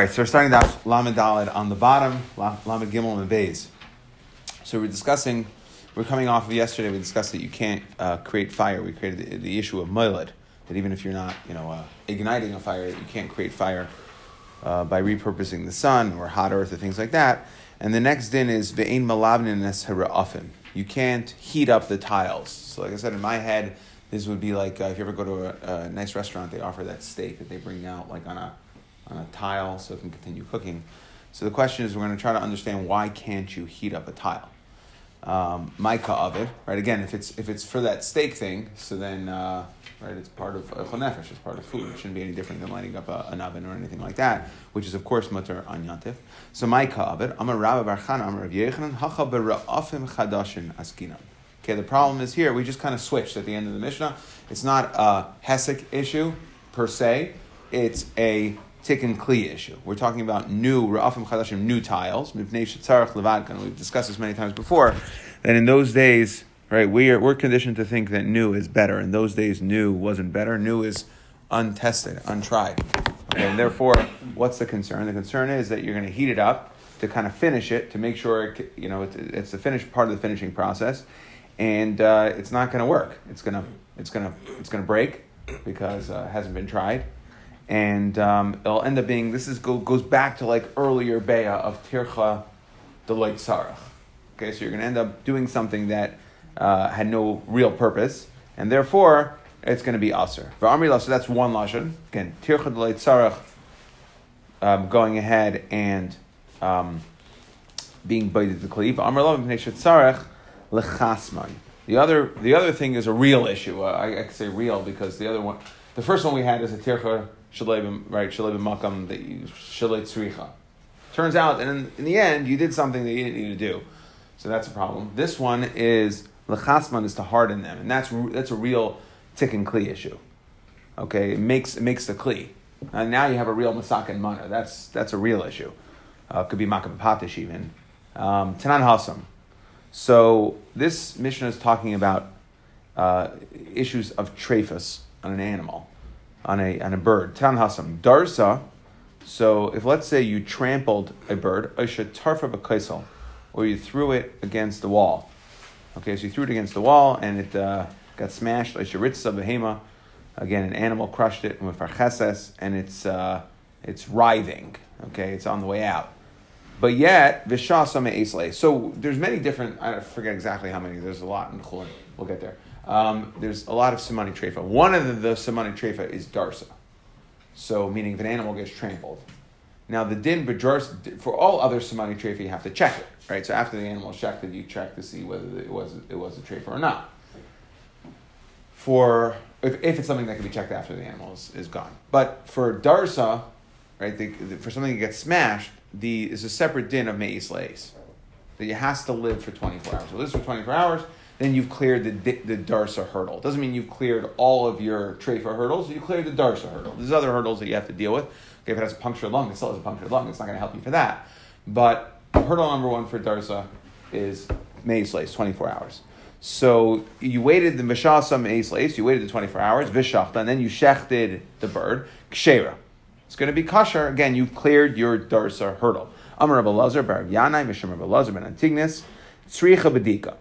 All right, so we're starting off Lamed on the bottom, Lamed Gimel and Bays. So we're discussing, we're coming off of yesterday, we discussed that you can't uh, create fire. We created the, the issue of Moiled, that even if you're not, you know, uh, igniting a fire, you can't create fire uh, by repurposing the sun or hot earth or things like that. And the next din is Ve'ein Malabnin Hara'afim. You can't heat up the tiles. So like I said, in my head, this would be like uh, if you ever go to a, a nice restaurant, they offer that steak that they bring out like on a on a tile so it can continue cooking. So the question is, we're going to try to understand why can't you heat up a tile? Um, Micah of it, right? Again, if it's if it's for that steak thing, so then uh, right, it's part of uh, chonefesh, it's part of food. It shouldn't be any different than lighting up a, an oven or anything like that, which is of course mutter on yantif. So Micah of it, Amar Rabbi Barchan, Amar Rav Yechanan, Hacha bera'afim chadashin askinam. Okay, the problem is here we just kind of switched at the end of the Mishnah. It's not a hesek issue per se. It's a tikkun kli issue. We're talking about new ra'afim chadashim, new tiles. We've discussed this many times before. That in those days, right, we are we're conditioned to think that new is better. In those days, new wasn't better. New is untested, untried. Okay, and therefore, what's the concern? The concern is that you're going to heat it up to kind of finish it to make sure it, you know it's, it's the finished part of the finishing process, and uh, it's not going to work. It's gonna it's gonna it's gonna break because uh, it hasn't been tried and um, it'll end up being this is go, goes back to like earlier Bea of Tircha the Deloit Sarach. Okay, so you're going to end up doing something that uh, had no real purpose, and therefore it's going to be aser. So that's one lashon. Again, Tircha Deloit Sarach, um, going ahead and um, being baited the kli. Amri Lav Sarach lechasman. The other, the other thing is a real issue. Uh, I, I say real because the other one, the first one we had is a tircha right makam that you shalei tzricha. Turns out and in, in the end you did something that you didn't need to do, so that's a problem. This one is lechasman is to harden them, and that's that's a real tikkun kli issue. Okay, it makes it makes the kli, and now you have a real masak and mana. That's that's a real issue. Uh, could be makam patish even. Um, Tanan hasam. So this Mishnah is talking about uh, issues of trephus on an animal on a, on a bird. Tan hasam. Darsa, so if let's say you trampled a bird, tarfa b'kaisel, or you threw it against the wall. Okay, so you threw it against the wall and it uh, got smashed. Isharitza behema, again, an animal crushed it with farcheses and it's, uh, it's writhing. Okay, it's on the way out. But yet, vishasame esle. So there's many different, I forget exactly how many, there's a lot in Chulin. We'll get there um, there's a lot of Simani Trefa. One of the, the Simani Trefa is Darsa. So, meaning if an animal gets trampled. Now, the din b'jars, for all other Simani Trefa, you have to check it, right? So, after the animal is checked, you check to see whether it was, it was a Trefa or not. For, if, if it's something that can be checked after the animal is, is gone. But for Darsa, right, the, the, for something that gets smashed, the is a separate din of Me'is Leis. That you has to live for 24 hours. So, lives for 24 hours then you've cleared the, the Darsa hurdle. Doesn't mean you've cleared all of your Trefa hurdles, you cleared the Darsa hurdle. There's other hurdles that you have to deal with. Okay, if it has a punctured lung, it still has a punctured lung, it's not going to help you for that. But hurdle number one for Darsa is maze lace, 24 hours. So you waited the Mishasa maze you waited the 24 hours, Vishachta, and then you shechted the bird, Kshera. It's going to be kosher. Again, you've cleared your Darsa hurdle. Amar Rabbi Lazar, Bar Yanai, Misham Rabbi Lazar, Ben Antignis, Tzricha Bedika.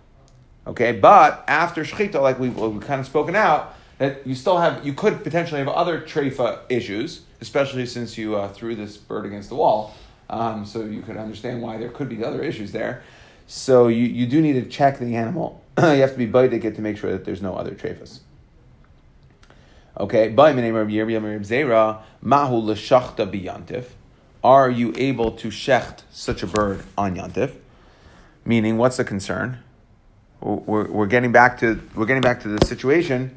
Okay, but after shechita, like we, we've kind of spoken out, that you still have, you could potentially have other trefa issues, especially since you uh, threw this bird against the wall. Um, so you could understand why there could be other issues there. So you, you do need to check the animal. you have to be budded to get to make sure that there's no other trefas. Okay, by my name of Zera, Mahu l'shachta biyantif. Are you able to shecht such a bird on yantif? Meaning, what's the concern? We're, we're getting back to we're getting back to the situation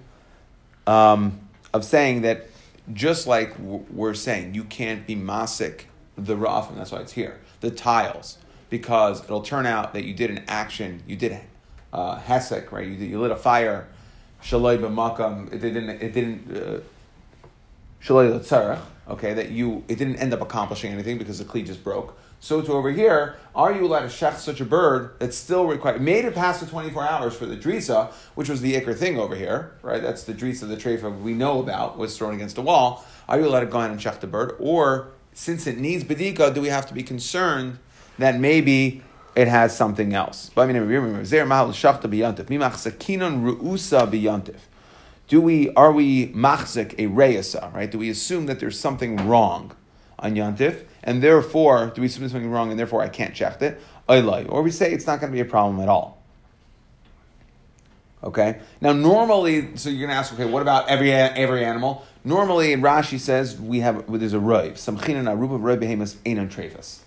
um, of saying that just like we're saying you can't be masik the and that's why it's here the tiles because it'll turn out that you did an action you did uh, hesek right? You, you lit a fire shaloi b'makam it didn't it didn't uh, shaloi okay that you it didn't end up accomplishing anything because the cleat just broke so to over here, are you allowed to shech such a bird that still required? Made it past the 24 hours for the drisa, which was the ikr thing over here, right? That's the drisa, the treifa we know about, was thrown against the wall. Are you allowed to go in and shech the bird? Or since it needs bedika, do we have to be concerned that maybe it has something else? But I mean, do we are we machzik a reyasa, right? Do we assume that there's something wrong on yantif, and therefore do we assume something wrong, and therefore I can't check it? Or we say it's not going to be a problem at all. Okay. Now, normally, so you're going to ask, okay, what about every every animal? Normally, Rashi says we have there's a roiv. Samchinan aruba roiv behemoth einon trefus.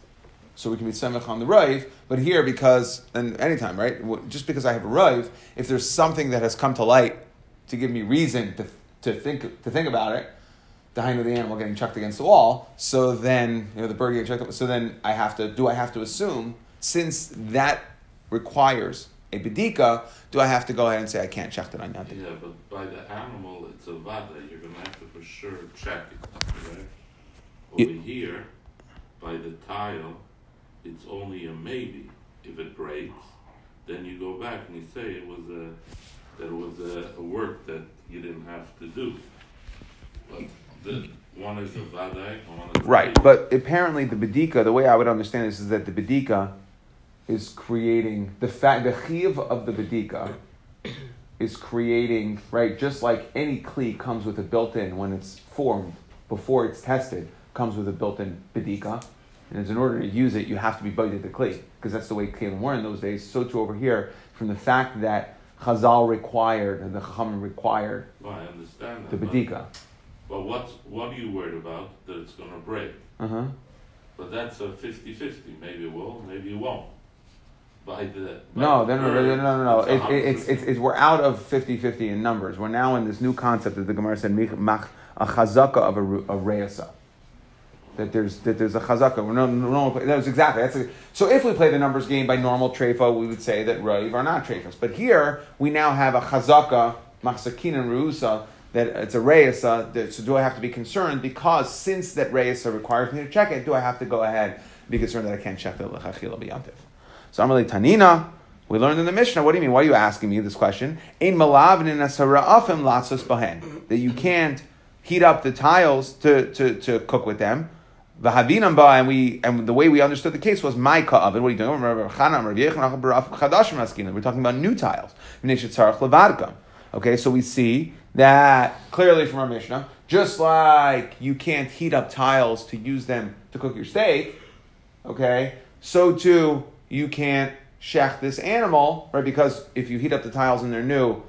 So we can be semech on the roiv, but here because and anytime, right? Just because I have a roiv, if there's something that has come to light to give me reason to, to think to think about it, the hind of the animal getting chucked against the wall. So then you know the bird getting chucked. So then I have to do I have to assume since that requires a bedika, do I have to go ahead and say I can't check it on Yantif? Yeah, but by the animal, it's a vada. You're going to have to for sure check it, right? Over yeah. here, by the tile, it's only a maybe. If it breaks, then you go back and you say it was a it was a, a work that you didn't have to do. But the one is one is right. But apparently, the bedika, the way I would understand this is that the bedika is creating the fact the chiv of the bedika is creating right just like any kli comes with a built-in when it's formed before it's tested comes with a built-in bedika and in order to use it you have to be baited the kli because that's the way kalim were in those days so too over here from the fact that Chazal required and the Chacham required well, I understand that, the bedika but, what's what are you worried about that it's going to break uh-huh but that's a 50-50 maybe it will maybe it won't by the. By no, the no, no, no, no, no, no. It, it, it's, it's, it's, we're out of 50 50 in numbers. We're now in this new concept that the Gemara said, a chazaka of a, a reasa. That there's that there's a chazaka. We're no, no, that was exactly that's a, so. If we play the numbers game by normal trefa, we would say that raiv are not trefas. But here we now have a chazaka machsakin and ruusa that it's a reisa. So do I have to be concerned because since that reisa requires me to check it, do I have to go ahead and be concerned that I can't check the lechachila biyantiv? So Amalei Tanina, we learned in the Mishnah. What do you mean? Why are you asking me this question? Ein malavnin asara'afim latzos bahen. That you can't heat up the tiles to, to, to cook with them. V'havinam ba, and we and the way we understood the case was my oven. What are you doing? We're talking about new tiles. Okay, so we see that clearly from our Mishnah, just like you can't heat up tiles to use them to cook your steak, okay, so too you can't shech this animal, right? Because if you heat up the tiles and they're new,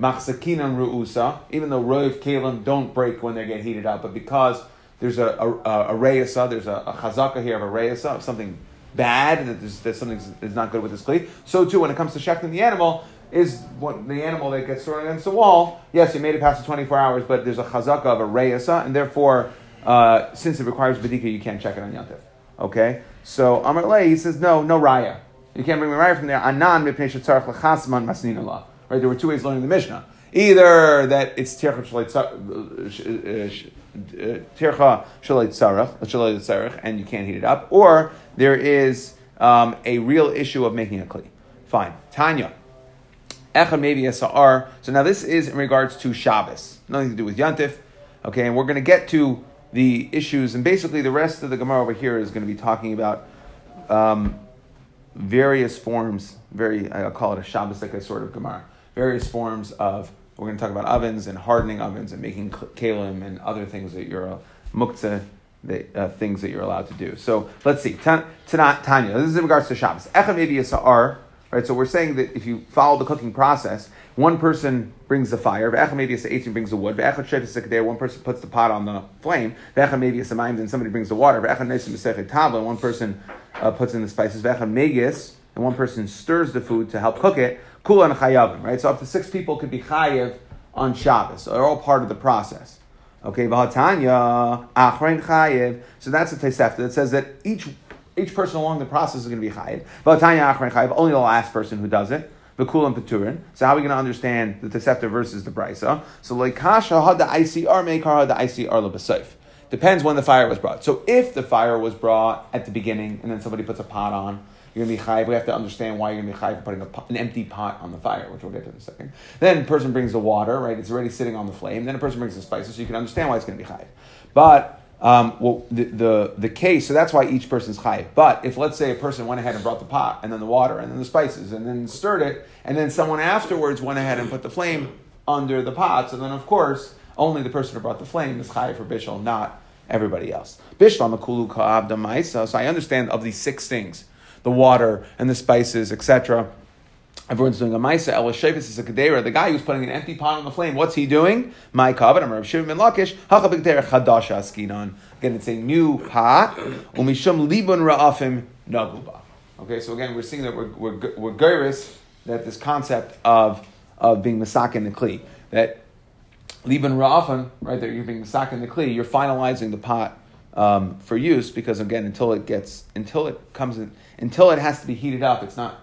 machsakinan ru'usa, even though roiv kalim don't break when they get heated up, but because there's a, a, a, a there's a, a chazaka here of a reyasa, of something bad, that there's, there's something that's not good with this cleat. So too, when it comes to shechting the animal, is what the animal that gets thrown against the wall. Yes, you made it past the 24 hours, but there's a chazaka of a reyasa, and therefore, uh, since it requires bedika, you can't check it on yantif. Okay? So Amar Lei, he says, no, no raya. You can't bring the raya from there. Anan mipnei shetzarach lechasman masnin Allah. Right? There were two ways learning the Mishnah. Either that it's tircha shalait tzarech, and you can't heat it up, or there is um, a real issue of making a kli. Fine. Tanya. Echad maybe esa'ar. So now this is in regards to Shabbos. Nothing to do with Yantif. Okay, and we're going to get to the issues, and basically the rest of the Gemara over here is going to be talking about um, various forms, very, I'll call it a Shabbosika sort of Gemara, various forms of, we're going to talk about ovens and hardening ovens and making kalim and other things that you're, uh, muktzah, the, uh, things that you're allowed to do. So let's see, Tanya, this is in regards to Shabbos. Echa maybe a sa'ar, right? So we're saying that if you follow the cooking process, one person brings the fire, a 18 brings the wood, one person puts the pot on the flame, maybe a then somebody brings the water, tabla, and one person uh, puts in the spices, and one person stirs the food to help cook it, kula and chayavim, right? So up to six people could be chayiv on Shabbos. So they're all part of the process. Okay, v'hatanya achrein chayiv. So that's a Tosefta that says that each each person along the process is going to be chayiv. V'hatanya achrein chayiv. Only the last person who does it. V'kulam Peturin. So how are we going to understand the Tosefta versus the Brisa? So leikasha had the ICR mekar had the ICR lebesayf. Depends when the fire was brought. So if the fire was brought at the beginning and then somebody puts a pot on, you're going to be chayiv. We have to understand why you're going to be chayiv for putting pot, an empty pot on the fire, which we'll get to in a second. Then a person brings the water, right? It's already sitting on the flame. Then a person brings the spices, so you can understand why it's going to be chayiv. But Um, well, the, the the case, so that's why each person's chayiv. But if let's say a person went ahead and brought the pot and then the water and then the spices and then stirred it, and then someone afterwards went ahead and put the flame under the pot, so then of course only the person who brought the flame is chayiv for bishul, not everybody else. Bishlam akulu ka'abda So I understand of these six things, the water and the spices, etc. Everyone's doing a maisa. El is a kadera. The guy who's putting an empty pot on the flame, what's he doing? My kavod. I'm Rav Shimon Lakish. Hacha b'kedera chadasha askinon. Again, it's a new pot. Umishum libun ra'afim naguba. Okay, so again, we're seeing that we're we're, we're that this concept of of being masak in the kli that libun ra'afim right there you're being masak in the kli you're finalizing the pot um, for use because again until it gets until it comes in until it has to be heated up it's not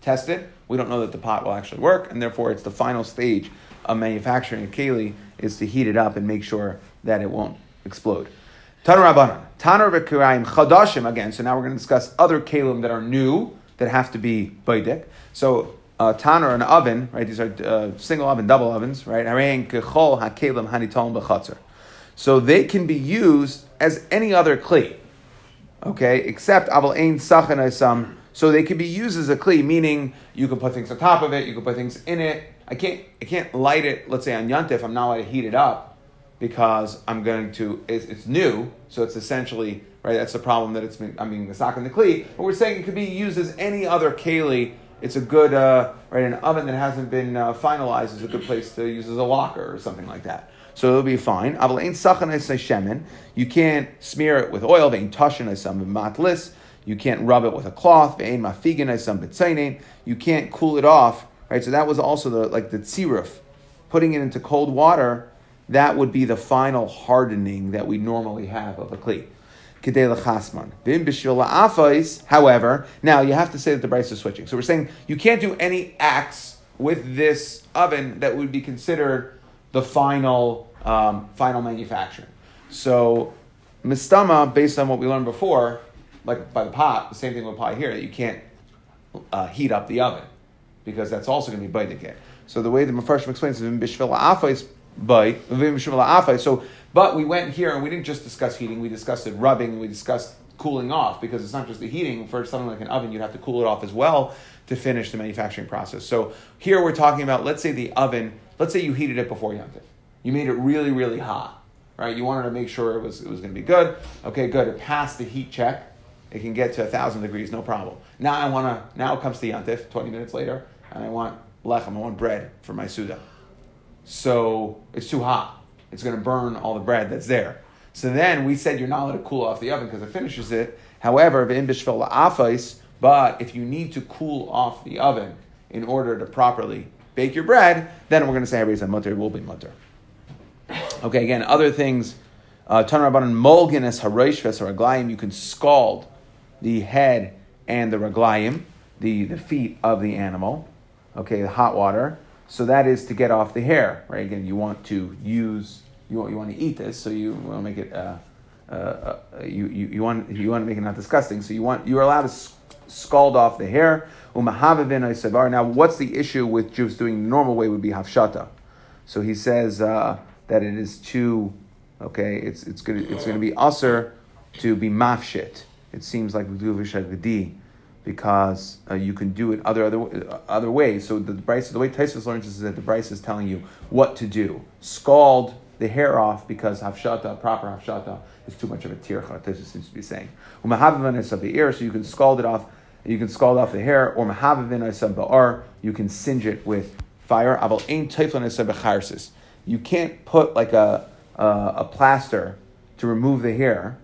tested we don't know that the pot will actually work, and therefore it's the final stage of manufacturing a keli is to heat it up and make sure that it won't explode. Tanur Rabbanan, Tanur V'Kirayim Chadashim again. So now we're going to discuss other kelim that are new that have to be baidik. So uh, Tanur, an oven, right? These are uh, single oven, double ovens, right? So they can be used as any other kli, okay? Except aval ein sachan so they can be used as a kli, meaning you can put things on top of it, you can put things in it. I can't, I can't light it. Let's say on yontif, I'm not allowed to heat it up because I'm going to. It's, it's new, so it's essentially right. That's the problem that it's. I'm being the sock and the kli, but we're saying it could be used as any other keli. It's a good uh, right. An oven that hasn't been uh, finalized is a good place to use as a locker or something like that. So it'll be fine. You can't smear it with oil. You can't rub it with a cloth. You can't cool it off. Right. So that was also the like the tziruf, putting it into cold water. That would be the final hardening that we normally have of a kli. However, now you have to say that the price is switching. So we're saying you can't do any acts with this oven that would be considered the final um, final manufacturing. So mistama, based on what we learned before, like by the pot, the same thing will apply here. That you can't uh, heat up the oven because that's also going to be bite again. So the way the Mepharshim explains is bishvila afais afais. So, but we went here and we didn't just discuss heating. We discussed it rubbing. We discussed cooling off because it's not just the heating. For something like an oven, you'd have to cool it off as well to finish the manufacturing process. So here we're talking about, let's say the oven. Let's say you heated it before it. You made it really, really hot. Right? You wanted to make sure it was it was going to be good. Okay, good. It passed the heat check it can get to a thousand degrees, no problem. Now I want to. Now it comes the yantif. Twenty minutes later, and I want lechem. I want bread for my suda. So it's too hot. It's going to burn all the bread that's there. So then we said you're not allowed to cool off the oven because it finishes it. However, but if you need to cool off the oven in order to properly bake your bread, then we're going to say every mutter will be mutter. Okay, again, other things. Uh, Tanrabanan molgin es haroish You can scald the head and the raglayim, the, the feet of the animal, okay, the hot water. So that is to get off the hair, right? Again, you want to use, you want, you want to eat this, so you want to make it, uh, uh, uh, you, you, you, want, you want to make it not disgusting. So you want, you're allowed to scald off the hair. Now, what's the issue with Jews doing the normal way would be hafshata. So he says uh, that it is too, okay, it's, it's going to it's gonna be usher to be mafshit it seems like we do Vishagadi because uh, you can do it other other other ways. So the, Bryce, the way Taisus learns is that the Bryce is telling you what to do. Scald the hair off because hafshata, proper hafshata, is too much of a tircha. Taisus seems to be saying. So you can scald it off. You can scald off the hair, or mahavavin is of ba'ar. You can singe it with fire. Aval ain teiflin is You can't put like a, a a plaster to remove the hair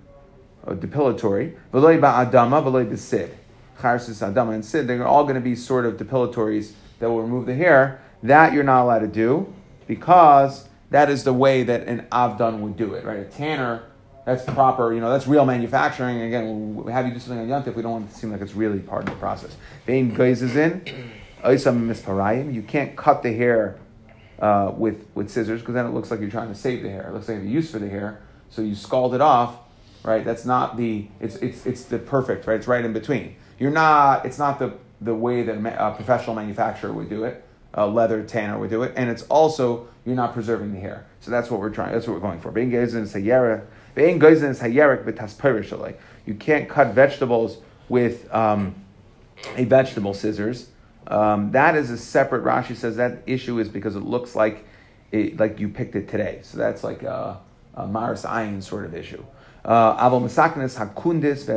or depilatory. V'loy ba'adama, v'loy b'sid. Charsis adama and sid, they're all going to be sort of depilatories that will remove the hair. That you're not allowed to do because that is the way that an avdan would do it, right? A tanner, that's proper, you know, that's real manufacturing. Again, we have you do something on yontif, we don't want it to seem like it's really part of the process. Vein is in, you can't cut the hair uh, with, with scissors because then it looks like you're trying to save the hair. It looks like the use for the hair. So you scald it off right? That's not the it's it's it's the perfect, right? It's right in between. You're not. It's not the the way that a professional manufacturer would do it. A leather tanner would do it, and it's also you're not preserving the hair. So that's what we're trying. That's what we're going for. Being You can't cut vegetables with um, a vegetable scissors. Um, that is a separate. Rashi says that issue is because it looks like it, like you picked it today. So that's like a, a Maris Ayin sort of issue. Uh, hakundis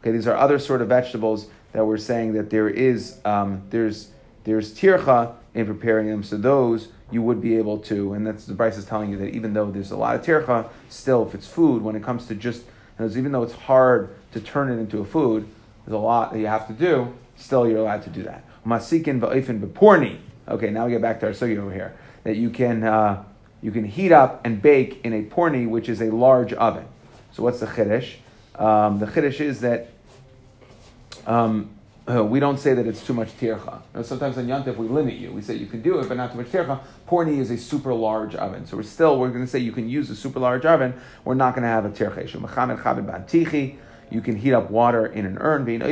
Okay, these are other sort of vegetables that we're saying that there is um, there's there's tircha in preparing them. So those you would be able to, and that's the Bryce is telling you that even though there's a lot of tircha, still if it's food, when it comes to just even though it's hard to turn it into a food, there's a lot that you have to do. Still, you're allowed to do that. Masikin ba'ifin beporni. Okay, now we get back to our sugi over here. That you can uh, you can heat up and bake in a porni, which is a large oven. So what's the chiddush? Um, the chiddush is that um, uh, we don't say that it's too much tircha. sometimes on Yantif we limit you. We say you can do it, but not too much tircha. Porni is a super large oven. So we're still, we're going to say you can use a super large oven. We're not going to have a tircha. You can heat up water in an urn. In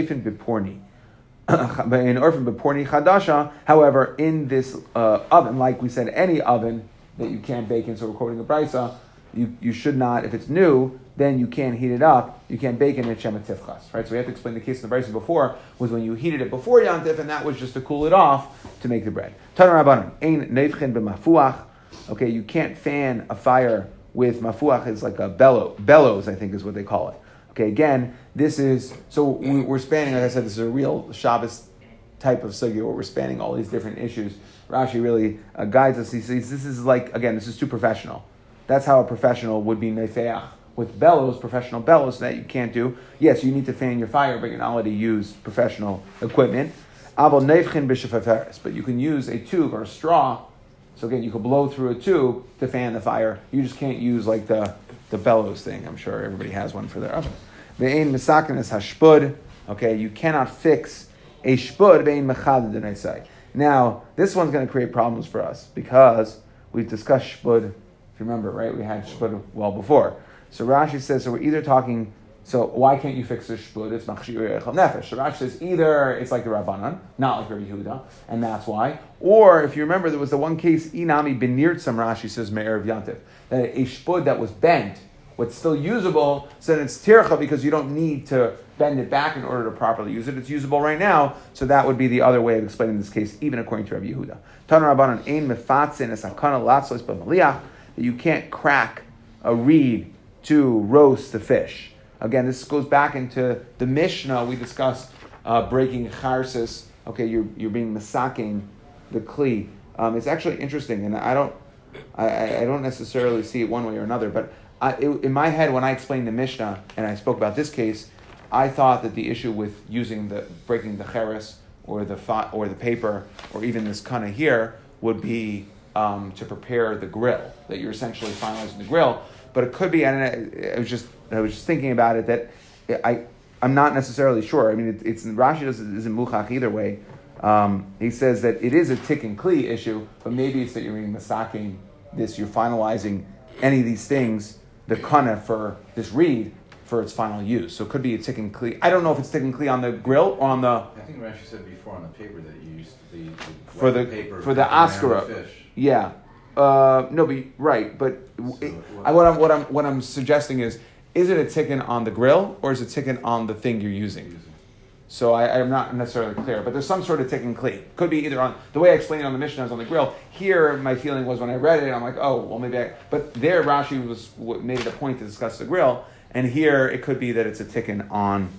However, in this uh, oven, like we said, any oven that you can't bake in, so we're quoting the brisa, you, you should not, if it's new, then you can't heat it up. You can't bake it in Shema Tifchas, right? So we have to explain the case in the Brisa before was when you heated it before Yantif, and that was just to cool it off to make the bread. Tanar Rabbanim, ein neivchin b'mafuach. Okay, you can't fan a fire with mafuach. It's like a bellow, bellows, I think is what they call it. Okay, again, this is so we, are spanning. Like I said, this is a real Shabbos type of sugya where we're spanning all these different issues. Rashi really uh, guides us. He says this is like again, this is too professional. That's how a professional would be nefeach with bellows, professional bellows that you can't do. Yes, you need to fan your fire, but you're not allowed to use professional equipment. But you can use a tube or a straw. So again, you can blow through a tube to fan the fire. You just can't use like the, the bellows thing. I'm sure everybody has one for their oven. Ve'ein misakin is hashpud. Okay, you cannot fix a shpud ve'ein mechad Now, this one's going to create problems for us because we've discussed shpud you remember, right? We had shpud well before. So Rashi says, so we're either talking, so why can't you fix the shpud? It's machshir nefesh. So Rashi says either it's like the Rabbanan, not like Rabbi Yehuda, and that's why. Or if you remember, there was the one case, Inami some Rashi says, Me'er of Yantif, that a shpud that was bent, what's still usable, so then it's tircha because you don't need to bend it back in order to properly use it. It's usable right now, so that would be the other way of explaining this case, even according to Rabbi Yehuda. Tan Rabbanan ein mefatzin es akana latzos b'maliach that you can't crack a reed to roast the fish. Again, this goes back into the Mishnah we discussed uh, breaking charsis. Okay, you're, you're being masaking the kli. Um, it's actually interesting, and I don't I, I don't necessarily see it one way or another, but I, it, in my head, when I explained the Mishnah and I spoke about this case, I thought that the issue with using the breaking the cheres or the or the paper or even this of here would be um, to prepare the grill, that you're essentially finalizing the grill. But it could be, and I, I was just I was just thinking about it that I I'm not necessarily sure. I mean, it, it's Rashi doesn't isn't muchach either way. Um, he says that it is a tick and kli issue, but maybe it's that you're masaking this, you're finalizing any of these things, the kana for this reed for its final use. So it could be a tick and kli. I don't know if it's tick and kli on the grill or on the. I think Rashi said before on the paper that you used the, the for the paper for the askara. Yeah. Uh, no, but right. But it, I, what I'm what I'm what I'm suggesting is, is it a ticket on the grill or is it ticket on the thing you're using? So I, am not necessarily clear, but there's some sort of tikkun kli. Could be either on the way I explained it on the Mishnah is on the grill. Here, my feeling was when I read it, I'm like, oh, well, maybe I. But there, Rashi was made it a point to discuss the grill, and here it could be that it's a ticket on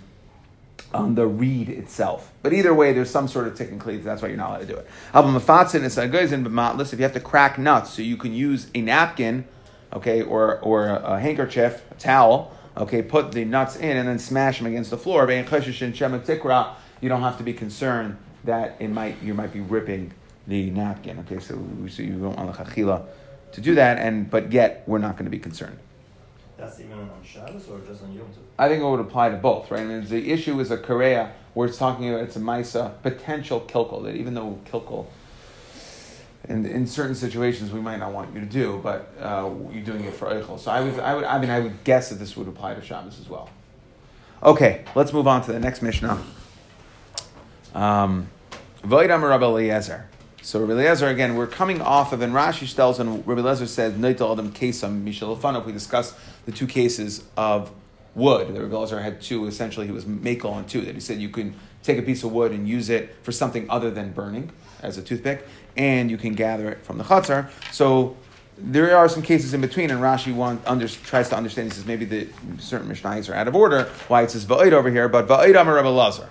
on the reed itself. But either way, there's some sort of tikkun kli. That's why you're not allowed to do it. If you have to crack nuts, so you can use a napkin, okay, or or a, handkerchief, a towel, okay, put the nuts in and then smash them against the floor. You don't have to be concerned that it might you might be ripping the napkin. Okay, so, so you don't want the to do that, and but yet we're not going to be concerned. That's even on Shabbos or just on Yom Tov? I think it would apply to both, right? I mean, the issue is a Korea where it's talking about it's a Misa, potential kilkul, that even though kilkul, in, in certain situations we might not want you to do, but uh, you're doing it for Eichel. So I would, I would, I mean, I would guess that this would apply to Shabbos as well. Okay, let's move on to the next Mishnah. Um, Eliezer. So Rabbi Eliezer, again, we're coming off of, and Rashi tells, and Rabbi Eliezer says, Neitel Adam Kesam Mishal If we discuss the two cases of wood, The Rabbi Eliezer had two, essentially he was makel on two, that he said you can take a piece of wood and use it for something other than burning, as a toothpick, and you can gather it from the chutzar. So there are some cases in between, and Rashi want, under, tries to understand. He says maybe the certain Mishnayos are out of order. Why it says va'id over here, but va'id amar Rabbi Lazar.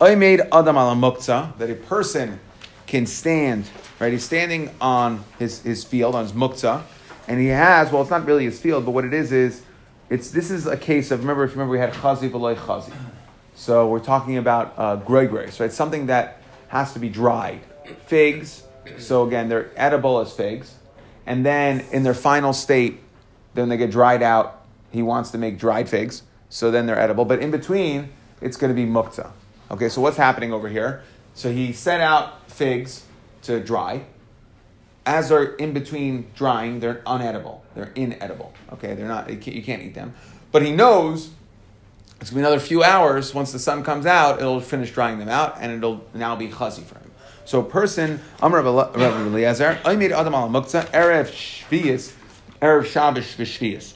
I made adam ala muktzah that a person can stand. Right, he's standing on his, his field on his muktzah, and he has well, it's not really his field, but what it is is it's this is a case of remember if you remember we had chazi v'loy chazi. So we're talking about uh, grey grapes, right? Something that has to be dried. Figs. So again, they're edible as figs and then in their final state, then they get dried out. He wants to make dried figs, so then they're edible. But in between, it's going to be mukta. Okay, so what's happening over here? So he set out figs to dry. As they're in between drying, they're unedible. They're inedible. Okay, they're not. You can't, eat them. But he knows it's to be another few hours. Once the sun comes out, it'll finish drying them out, and it'll now be chazi for him. So a person, Amr Rabbi Eliezer, I made Adam al Muktzah, Erev Shvius, Erev Shabbos Shvius.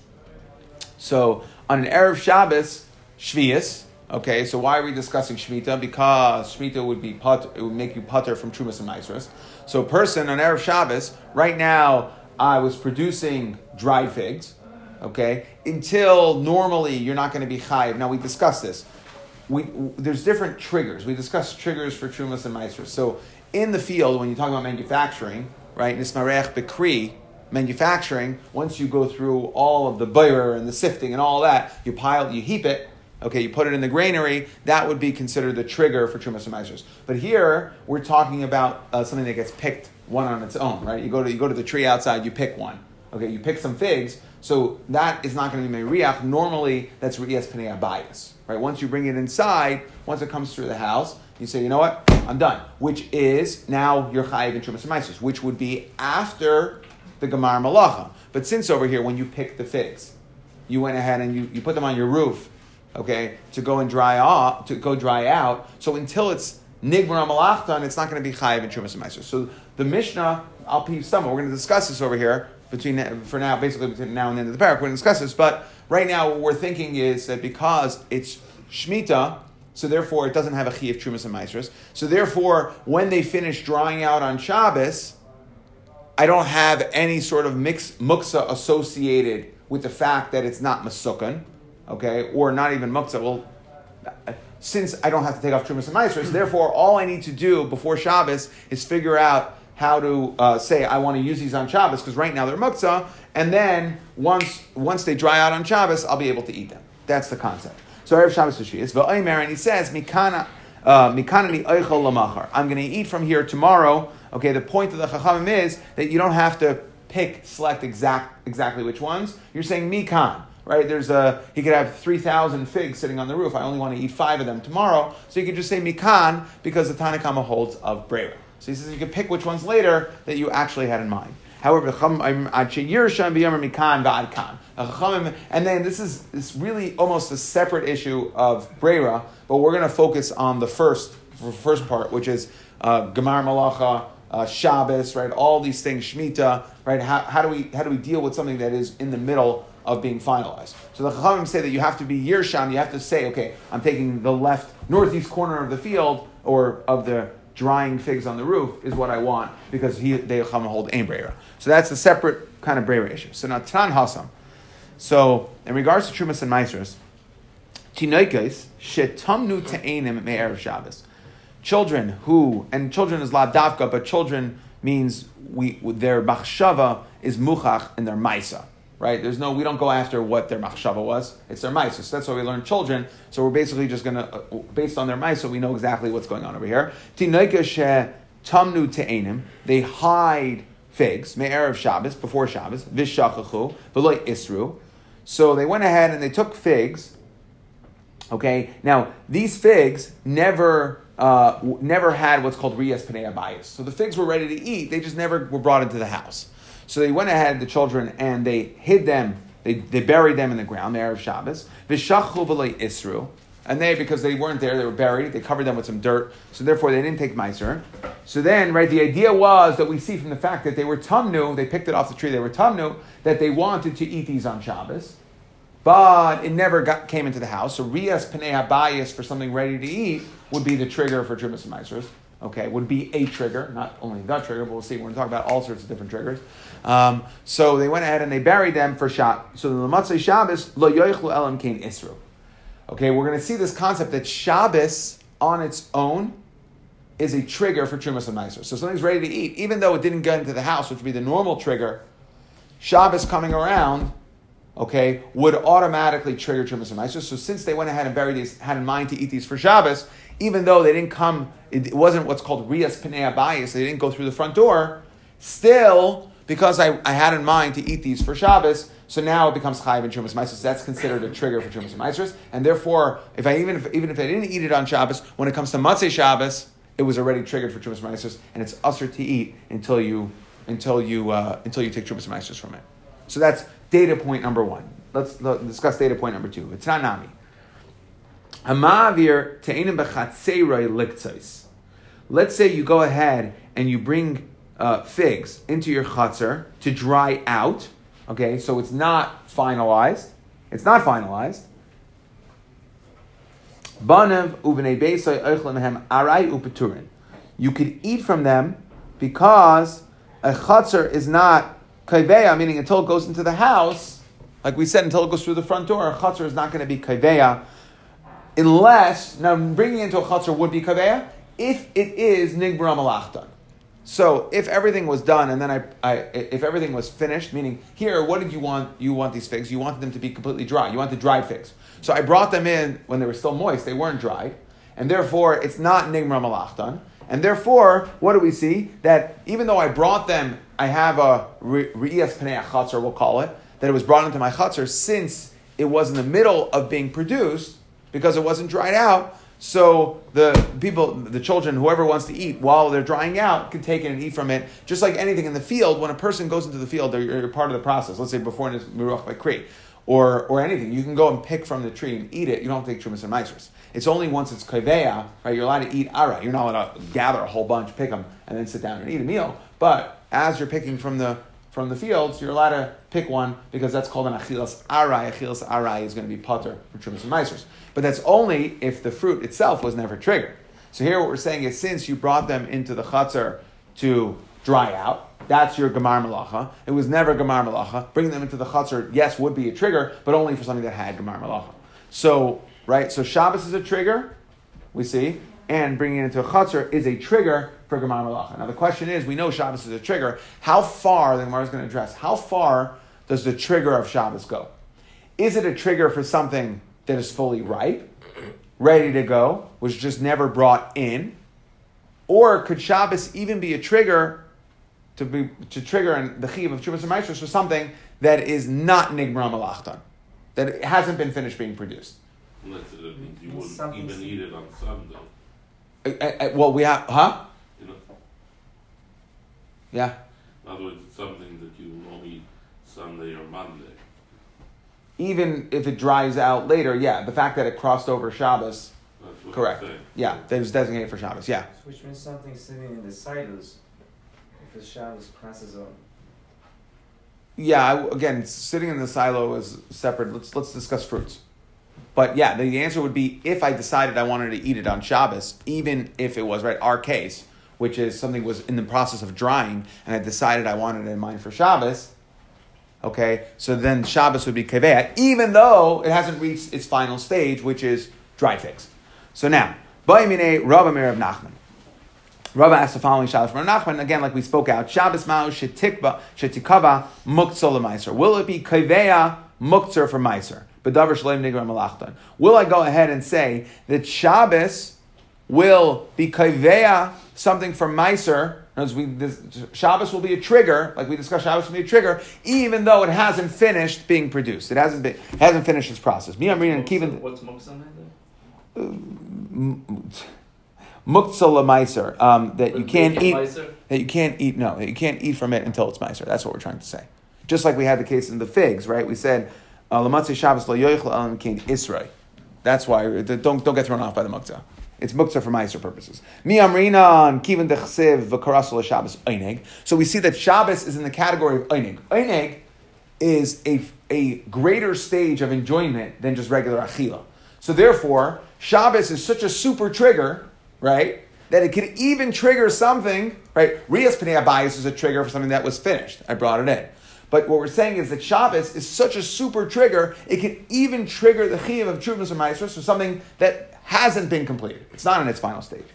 So on an Erev Shabbos, Shvius, okay, so why are we discussing shmita? Because shmita would be put, it would make you putter from Trumas and Maisras. So a person on Erev Shabbos, right now I was producing dried figs, okay, until normally you're not going to be chayiv. Now we discussed this. We, there's different triggers. We discussed triggers for Trumas and Maisras. So in the field, when you talk about manufacturing, right, nismarech bekri, manufacturing, once you go through all of the boiler and the sifting and all that, you pile, you heap it, okay, you put it in the granary, that would be considered the trigger for Trumas and But here, we're talking about uh, something that gets picked one on its own, right? You go, to, you go to the tree outside, you pick one. Okay, you pick some figs, so that is not going to be meriach. Normally, that's rias penei bias, right? Once you bring it inside, once it comes through the house, you say, you know what, I'm done. Which is now your chayiv in trumas which would be after the gemar malacha. But since over here, when you pick the figs, you went ahead and you, you put them on your roof, okay, to go and dry off, to go dry out. So until it's nigmar malachta, and it's not going to be chayiv in trumas So the Mishnah, I'll peep some. We're going to discuss this over here between for now, basically between now and the end of the parak. We're going to discuss this, but right now what we're thinking is that because it's shmita so therefore it doesn't have a chi of trumas and maestros. So therefore, when they finish drying out on Shabbos, I don't have any sort of mix muksa associated with the fact that it's not masukan, okay, or not even muksa. Well, since I don't have to take off trumas and maestros, therefore all I need to do before Shabbos is figure out how to uh, say I want to use these on Shabbos because right now they're muksa, and then once once they dry out on Shabbos, I'll be able to eat them. That's the concept. So Erev Shabbos is v'oimer, and he says mikana. Uh, Mikanani oichol lamachar. I'm going to eat from here tomorrow. Okay, the point of the chachamim is that you don't have to pick, select exact, exactly which ones. You're saying mikan, right? There's a he could have three thousand figs sitting on the roof. I only want to eat five of them tomorrow, so you could just say mikan because the Tanakama holds of brera. So he says you can pick which ones later that you actually had in mind. However, and then this is this really almost a separate issue of Brera, but we're going to focus on the first first part, which is uh, Gemar Malacha, uh, Shabbos, right? All these things, Shemitah, right? How, how, do we how do we deal with something that is in the middle of being finalized? So the Chachamim say that you have to be Yersham. You have to say, okay, I'm taking the left northeast corner of the field or of the drying figs on the roof is what I want because he they come hold ain brera. So that's a separate kind of brera issue. So now tan hasam. So in regards to trumas and meisers, tinoikes shetamnu te'enim me'erev Shabbos. Children who and children is la davka, but children means we their machshava is muchach and their maisa right? There's no, we don't go after what their machshava was. It's their maisa. So that's why we learn children. So we're basically just going to, uh, based on their mice, so we know exactly what's going on over here. tamnu. They hide figs, me'erev Shabbos, before Shabbos, vishachachu, v'loy isru. So they went ahead and they took figs. Okay, now these figs never uh, never had what's called rias panea bias. So the figs were ready to eat, they just never were brought into the house. So they went ahead, the children, and they hid them. They, they buried them in the ground, the Erev Shabbos. V'shachchu v'lei isru. and they because they weren't there, they were buried. They covered them with some dirt, so therefore they didn't take meiser. So then, right, the idea was that we see from the fact that they were tumnu, they picked it off the tree. They were tumnu that they wanted to eat these on Shabbos, but it never got, came into the house. So rias panei bias for something ready to eat would be the trigger for trumas and meisers. Okay, would be a trigger, not only the trigger, but we'll see. We're going to talk about all sorts of different triggers. Um, so they went ahead and they buried them for Shabbos. So the Lamatzei Shabbos lo yoichlu elam kain isru. Okay, we're going to see this concept that Shabbos on its own is a trigger for Trumas and Meiser. So something's ready to eat, even though it didn't get into the house, which would be the normal trigger, Shabbos coming around, okay, would automatically trigger Trumas and Meiser. So since they went ahead and buried these, had in mind to eat these for Shabbos, even though they didn't come, it wasn't what's called Rias Pnei Abayis, they didn't go through the front door, still, because I, I had in mind to eat these for Shabbos, so now it becomes chayiv and trumas ma'aser. That's considered a trigger for trumas ma'aser. And therefore, if I even if, even if I didn't eat it on Shabbos, when it comes to matzah Shabbos, it was already triggered for trumas ma'aser, and it's usher to eat until you until you uh, until you take trumas ma'aser from it. So that's data point number one. Let's, discuss data point number two. It's not nami. Let's say you go ahead and you bring uh, figs into your chatzar to dry out. Okay, so it's not finalized. It's not finalized. Arai. You could eat from them because a chatzar is not kaiveya, meaning until it goes into the house, like we said, until it goes through the front door, a chatzar is not going to be kaiveya, unless, now bringing into a chatzar would be kaiveya, if it is nigbra malachtan. So if everything was done and then I, I, if everything was finished, meaning here, what did you want? You want these figs. You wanted them to be completely dry. You want the dried figs. So I brought them in when they were still moist. They weren't dried. And therefore, it's not nigmar malachtan. And therefore, what do we see? That even though I brought them, I have a re'iyas pnei chatzar, we'll call it, that it was brought into my chatzar since it was in the middle of being produced because it wasn't dried out. So the people, the children, whoever wants to eat while they're drying out, can take it and eat from it. Just like anything in the field, when a person goes into the field, they're, part of the process. Let's say before it's miruach by crate, or or anything, you can go and pick from the tree and eat it. You don't take trumas and meisers. It's only once it's kaveya, right? You're allowed to eat ara. You're not allowed to gather a whole bunch, pick them, and then sit down and eat a meal. But as you're picking from the from the fields, you're allowed to pick one because that's called an achilas arai. Achilas arai is going to be potter for trumas and meisers. But that's only if the fruit itself was never triggered. So here what we're saying is since you brought them into the chutzner to dry out, that's your gamar malacha. It was never gamar malacha. Bringing them into the chutzner, yes, would be a trigger, but only for something that had gamar malacha. So, right, so Shabbos is a trigger, we see, and bringing it into a chutzner is a trigger for gamar malacha. Now the question is, we know Shabbos is a trigger. How far, the Gemara is going to address, how far does the trigger of Shabbos go? Is it a trigger for something that is fully ripe, ready to go, was just never brought in? Or could Shabbos even be a trigger to be to trigger in the chiv of Chubas and Maestros for something that is not Nigmar Malachtan, that it hasn't been finished being produced? Unless it means you wouldn't even eat it on Sunday. Uh, uh, well, we have, huh? You know, Yeah. in other words, it's something that you will only eat Sunday or Monday. Even if it dries out later, yeah, the fact that it crossed over Shabbos, correct. Yeah, that it was designated for Shabbos, yeah. Which means something sitting in the silos, if the Shabbos passes on. Yeah, again, sitting in the silo is separate. Let's let's discuss fruits. But yeah, the answer would be if I decided I wanted to eat it on Shabbos, even if it was right our case, which is something was in the process of drying, and I decided I wanted it in mind for Shabbos. Okay, so then Shabbos would be kaveya, even though it hasn't reached its final stage, which is dry figs. So now, Ba'imine Rabba Meir of Nachman. Rabba asked the following Shabbos from Nachman, again, like we spoke out, Shabbos Mao shetikba shetikava muktzol meiser. Will it be kaveya muktzor for meiser? Bedavar shleim nigram malachtan. Will I go ahead and say that Shabbos will be kaveya something for meiser? As we, this, Shabbos will be a trigger, like we discussed. Shabbos will be a trigger, even though it hasn't finished being produced. It hasn't been, hasn't finished its process. Me, I'm reading and keeping What's Moksa muktzala meiser um, that you can't eat. That you can't eat. No, that you can't eat from it until it's meiser. That's what we're trying to say. Just like we had the case in the figs, right? We said uh, lamatzei Shabbos lo yoichel elam kain isrei. That's why don't don't get thrown off by the muktzah. It's muktzah for meiser purposes. Mi amrina and kivin dechsev v'karasol Shabbos. So we see that Shabbos is in the category of einig. Einig is a, a greater stage of enjoyment than just regular achila. So therefore, Shabbos is such a super trigger, right? That it could even trigger something, right? Rias Pnei Abayis is a trigger for something that was finished. I brought it in. But what we're saying is that Shabbos is such a super trigger, it can even trigger the chiyuv of Chuvas or Maestros for something that hasn't been completed. It's not in its final stage.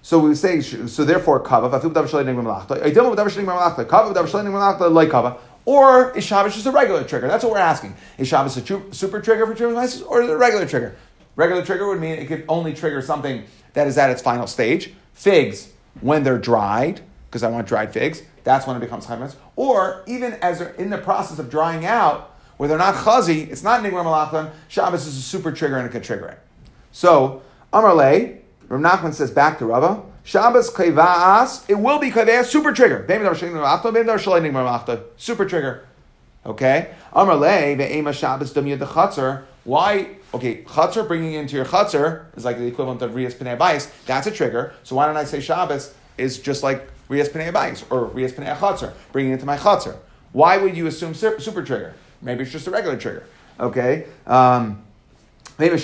So we say, so therefore, kava, or is Shabbos just a regular trigger? That's what we're asking. Is Shabbos a super trigger for Maasros, or is it a regular trigger? Regular trigger would mean it could only trigger something that is at its final stage. Figs, when they're dried, because I want dried figs, that's when it becomes chaymas. Or even as they're in the process of drying out, where they're not chazi, it's not nigmar malachlan, Shabbos is a super trigger and it could trigger it. So, Amar Le, Rav Nachman says back to Rava, Shabbos kaivaas, it will be kaivaas, super trigger. Super trigger. Okay? Amar Le, ve'ema Shabbos dum yad Why okay, chutzner bringing into your chutzner is like the equivalent of Rias Pnei Bayis. That's a trigger. So why don't I say Shabbos is just like Rias Pnei Bayis or Rias Pnei Chutzner, bringing into my chutzner? Why would you assume super trigger? Maybe it's just a regular trigger. Okay. Um, Just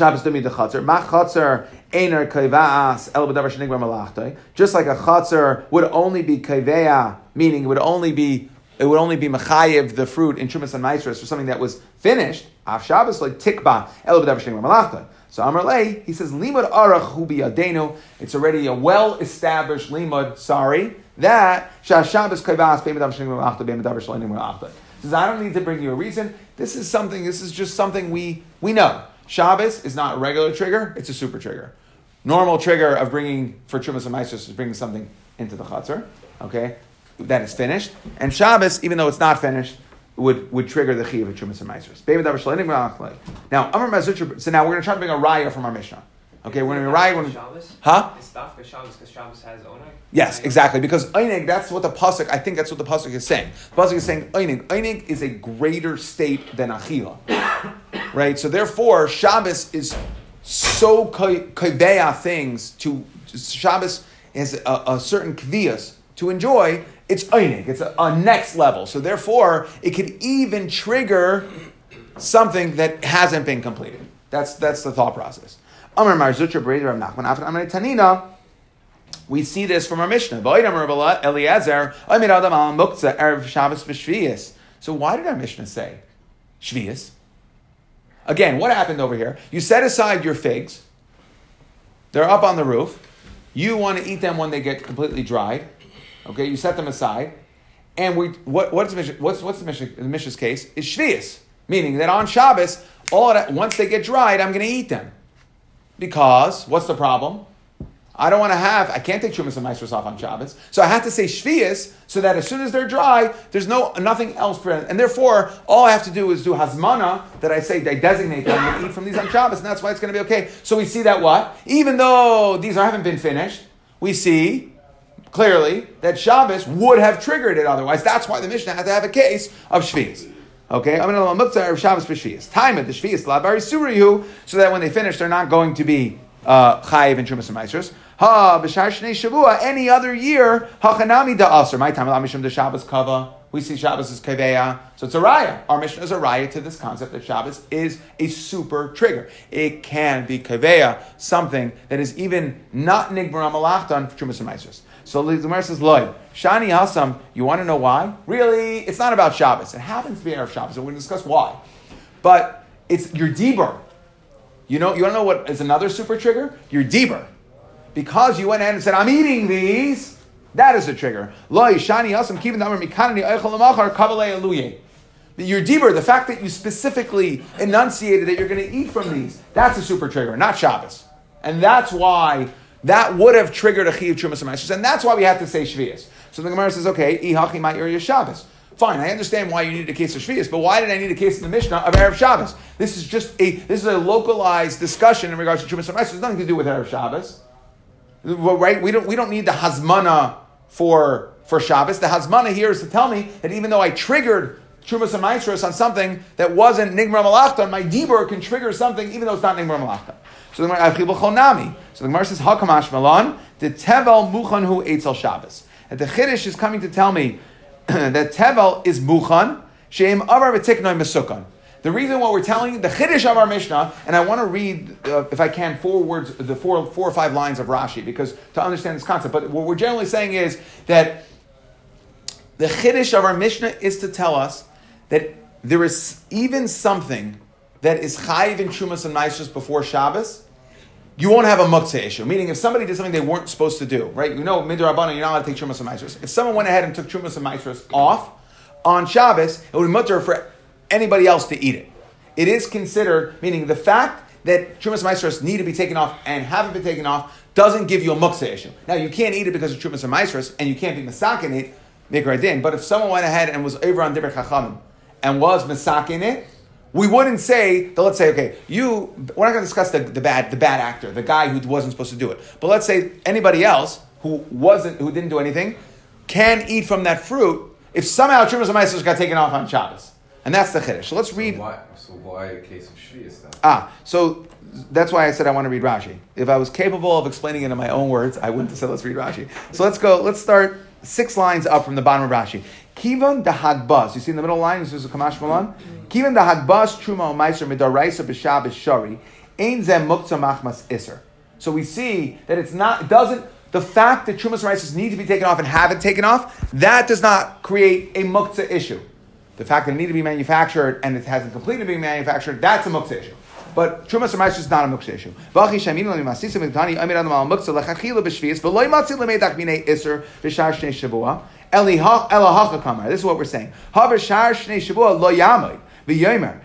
like a chutzner would only be kaiveya, meaning it would only be it would only be mechayev the fruit in Trumas and Maasros for something that was finished. Av Shabbos like tikba el malachta. So Amar Lei, he says limud arach hu adenu. It's already a well-established limud. Sorry, that Shabbos kavas be'medav shning malachta be'medav shlenim malachta. Says I don't need to bring you a reason. This is something. This is just something we we know. Shabbos is not a regular trigger; it's a super trigger. Normal trigger of bringing for Trumas and Maasros is bringing something into the chutzner. Okay, that is finished. And Shabbos, even though it's not finished, would, would trigger the chiyuv of Trumas and Meisers. Now, so now we're going to try to bring a raya from our Mishnah. Okay, when we're going to raya. When? Huh? It's Dafka Shabbos because Shabbos has Oneg? Yes, exactly. Because Einig, that's what the Pasuk, I think that's what the Pasuk is saying. The Pasuk is saying Einig. Einig is a greater state than Achila. right? So therefore, Shabbos is so kaveya things to, Shabbos has a, a certain kvias to enjoy it's einig. It's a, a, next level. So therefore, it could even trigger something that hasn't been completed. That's that's the thought process. Amar Mar Zutra Breder of Nachman After Amar Tanina. We see this from our Mishnah. Eliezer, Erev Shabbos B'Shvius. So why did our Mishnah say Shvius? Again, what happened over here? You set aside your figs. They're up on the roof. You want to eat them when they get completely dried. Okay, you set them aside, and we what what's the what's what's the the Mishnah's case is shvius, meaning that on Shabbos, all that, once they get dried, I'm going to eat them, because what's the problem? I don't want to have, I can't take Trumas and Maasros off on Shabbos. So I have to say Shvias so that as soon as they're dry, there's no nothing else. And therefore, all I have to do is do Hazmana that I say, I designate I'm going to eat from these on Shabbos, and that's why it's going to be okay. So we see that what? Even though these haven't been finished, we see clearly that Shabbos would have triggered it otherwise. That's why the Mishnah had to have a case of Shvias. Okay, I'm going to muktzah of Shabbos for Shvias. Time at the Shvias labari suriyu, so that when they finish, they're not going to be uh, chayiv and trumas and meisers. Ha b'shar shnei shavua. Any other year, hachanami da aser. My time mishum the Shabbos kava. We see Shabbos as kaveya, so it's a raya. Our mission is a raya to this concept that Shabbos is a super trigger. It can be kaveya, something that is even not nigmar malachtan for trumas and meisers. So the Gemara says, Loy, Shani Hasam, you want to know why? Really, it's not about Shabbos. It happens to be Erev Shabbos, and we're going to discuss why. But it's your Deber. You know, you want to know what is another super trigger? Your Deber. Because you went ahead and said, I'm eating these, that is a trigger. Loy, Shani Hasam, Kivin Damar Mikanani Eichel Lamachar, Kavalei. Your Deber, the fact that you specifically enunciated that you're going to eat from these, that's a super trigger, not Shabbos. And that's why that would have triggered a chiyuv trumas and and that's why we have to say shvius. So the Gemara says, okay, ihachi ma'ir Shabbos. Fine, I understand why you need a case of Shvius, but why did I need a case in the Mishnah of Erev Shabbos? This is just a this is a localized discussion in regards to Trumas and It has nothing to do with Erev Shabbos. Right? We don't we don't need the Hazmana for for Shabbos. The Hazmana here is to tell me that even though I triggered Trumas and Maasros on something that wasn't Nigmar Malachta, my Dibur can trigger something even though it's not Nigmar Malachta. So the Gemara. So the Gemara says, Hakamash Malon, the Tevel Muchan Hu Eitzel Shabbos. And the Chiddush is coming to tell me that Tevel is Muchan, Sheim Avar V'tiknoi Mesukhan. The reason what we're telling the Chiddush of our Mishnah, and I want to read, uh, if I can, four words, the four, four or five lines of Rashi, because to understand this concept. But what we're generally saying is that the Chiddush of our Mishnah is to tell us that there is even something that is chayiv in Chumas and Maishas before Shabbos, you won't have a muktzah issue. Meaning, if somebody did something they weren't supposed to do, right? You know, midrabanan, you're not allowed to take Chumas and Maishas. If someone went ahead and took Chumas and Maishas off on Shabbos, it would be mutter for anybody else to eat it. It is considered, meaning the fact that Chumas and Maishas need to be taken off and haven't been taken off doesn't give you a muktzah issue. Now, you can't eat it because of Chumas and Maishas, and you can't be masak in it, Mikra Din. But if someone went ahead and was over on Dibber Chachamim and was masak in it, we wouldn't say that. Let's say, okay, you. We're not going to discuss the, the bad the bad actor, the guy who wasn't supposed to do it. But let's say anybody else who wasn't who didn't do anything can eat from that fruit if somehow Trumas and got taken off on Shabbos, and that's the chiddush. So let's read. So why, so why a case of shvius then? Ah, so that's why I said I want to read Rashi. If I was capable of explaining it in my own words, I wouldn't have said let's read Rashi. So let's go. Let's start six lines up from the bottom of Rashi. Kivan the hagbas. You see in the middle line, this is a Kamash Malan. Kivan the hagbas truma meiser midaraisa b'shabbos shari ein zem muktzah machmas iser. So we see that it's not. It doesn't. The fact that trumas and need to be taken off and have it taken off, that does not create a muktzah issue. The fact that it need to be manufactured and it hasn't completely been manufactured, that's a muktzah issue. But Trumas Ramais is not a muktzah issue. This is what we're saying. Ha v'shar shnei v'yomer.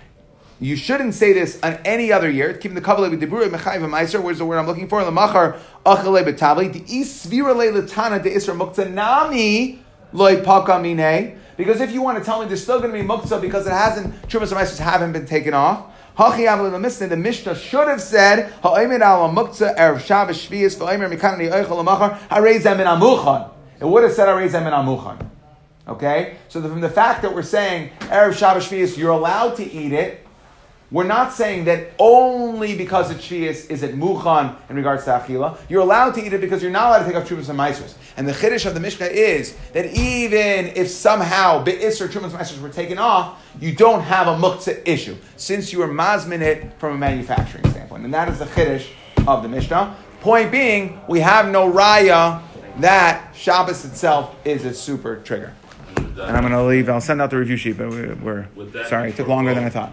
You shouldn't say this on any other year. Keeping the kabbalah with debura mechayv meiser. Where's the word I'm looking for? Lemachar achale betavli. The isvira le de isra muktzah nami loy paka minei. Because if you want to tell me there's still going to be muktzah because it hasn't, Trumas and haven't been taken off, the Mishnah, should have said, Ha'omer al muktzah erev Shabbos shvius v'omer mikan ni oichel amachar harei zem min amuchan. It would have said harei zem min amuchan. Okay, so the, from the fact that we're saying erev Shabbos shvius, you're allowed to eat it. We're not saying that only because it's Shvius is it Muchan in regards to Achila. You're allowed to eat it because you're not allowed to take off Trumas and Maisers. And the Chiddush of the Mishnah is that even if somehow Be'isr Trumas and Maisers were taken off, you don't have a Muktzah issue, since you are Mazmin it from a manufacturing standpoint. And that is the Chiddush of the Mishnah. Point being, we have no Raya that Shabbos itself is a super trigger. And with that- And I'm going to leave. I'll send out the review sheet, but we're, we're sorry, it took longer than I thought.